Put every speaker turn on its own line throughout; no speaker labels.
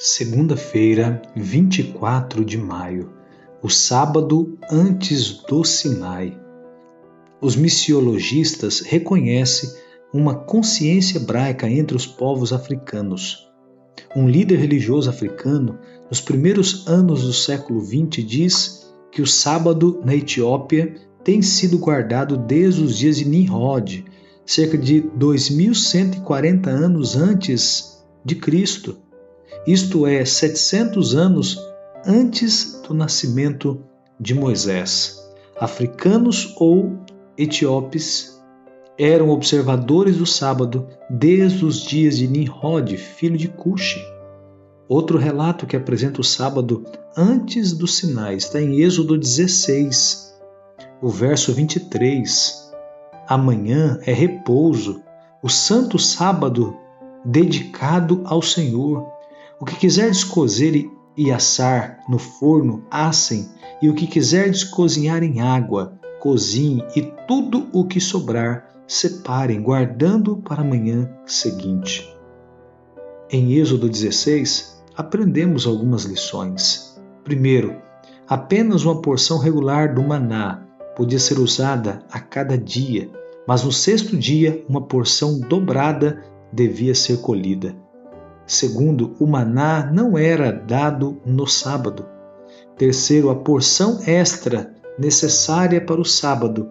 Segunda-feira, 24 de maio, o sábado antes do Sinai. Os missiologistas reconhecem uma consciência hebraica entre os povos africanos. Um líder religioso africano, nos primeiros anos do século XX, diz que o sábado na Etiópia tem sido guardado desde os dias de Nimrod, cerca de 2140 anos antes de Cristo isto é, 700 anos antes do nascimento de Moisés. Africanos ou etíopes eram observadores do sábado desde os dias de Nimrod, filho de Cuxi. Outro relato que apresenta o sábado antes do Sinai está em Êxodo 16, o verso 23. Amanhã é repouso, o santo sábado dedicado ao Senhor. O que quiserdes cozer e assar no forno, assem, e o que quiserdes cozinhar em água, cozinhe, e tudo o que sobrar, separem, guardando para a manhã seguinte. Em Êxodo 16, aprendemos algumas lições. Primeiro, apenas uma porção regular do maná podia ser usada a cada dia, mas no sexto dia, uma porção dobrada devia ser colhida. Segundo, o maná não era dado no sábado. Terceiro, a porção extra necessária para o sábado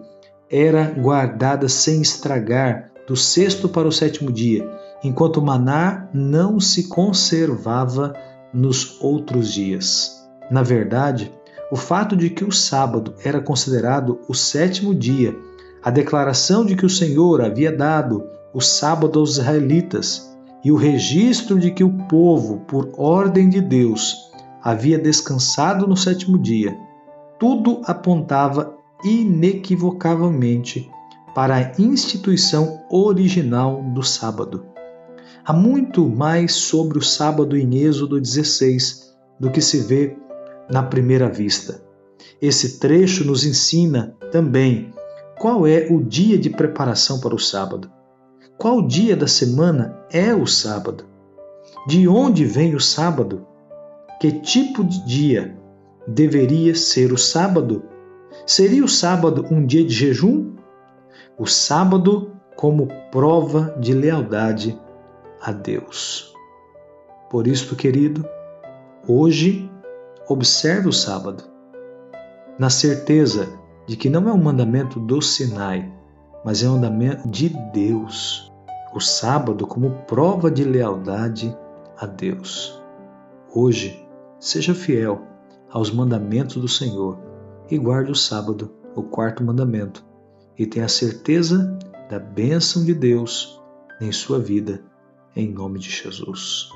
era guardada sem estragar do sexto para o sétimo dia, enquanto o maná não se conservava nos outros dias. Na verdade, o fato de que o sábado era considerado o sétimo dia, a declaração de que o Senhor havia dado o sábado aos israelitas e o registro de que o povo, por ordem de Deus, havia descansado no sétimo dia, tudo apontava inequivocavelmente para a instituição original do sábado. Há muito mais sobre o sábado em Êxodo 16 do que se vê na primeira vista. Esse trecho nos ensina também qual é o dia de preparação para o sábado. Qual dia da semana é o sábado? De onde vem o sábado? Que tipo de dia deveria ser o sábado? Seria o sábado um dia de jejum? O sábado como prova de lealdade a Deus. Por isso, querido, hoje observe o sábado, na certeza de que não é um mandamento do Sinai, mas é um mandamento de Deus. O sábado como prova de lealdade a Deus. Hoje, seja fiel aos mandamentos do Senhor e guarde o sábado, o quarto mandamento, e tenha certeza da bênção de Deus em sua vida, em nome de Jesus.